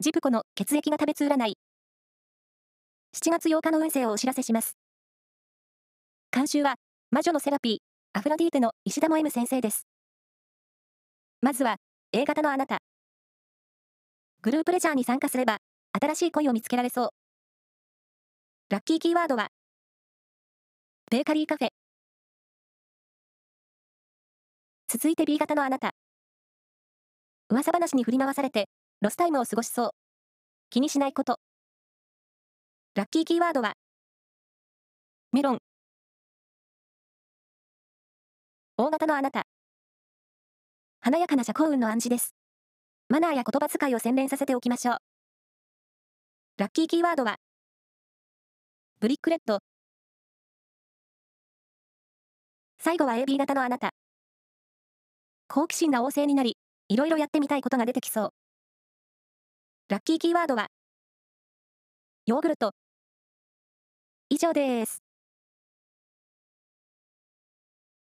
ジプコの血液が食べつ占い。7月8日の運勢をお知らせします。監修は、魔女のセラピー、アフロディーテの石田も M 先生です。まずは、A 型のあなた。グループレジャーに参加すれば、新しい恋を見つけられそう。ラッキーキーワードは、ベーカリーカフェ。続いて B 型のあなた。噂話に振り回されて、ロスタイムを過ごしそう。気にしないこと。ラッキーキーワードは、メロン。 O型のあなた。華やかな社交運の暗示です。マナーや言葉遣いを洗練させておきましょう。ラッキーキーワードは、ブリックレッド。最後は AB 型のあなた。好奇心が旺盛になり、いろいろやってみたいことが出てきそう。ラッキーキーワードは、ヨーグルト。以上です。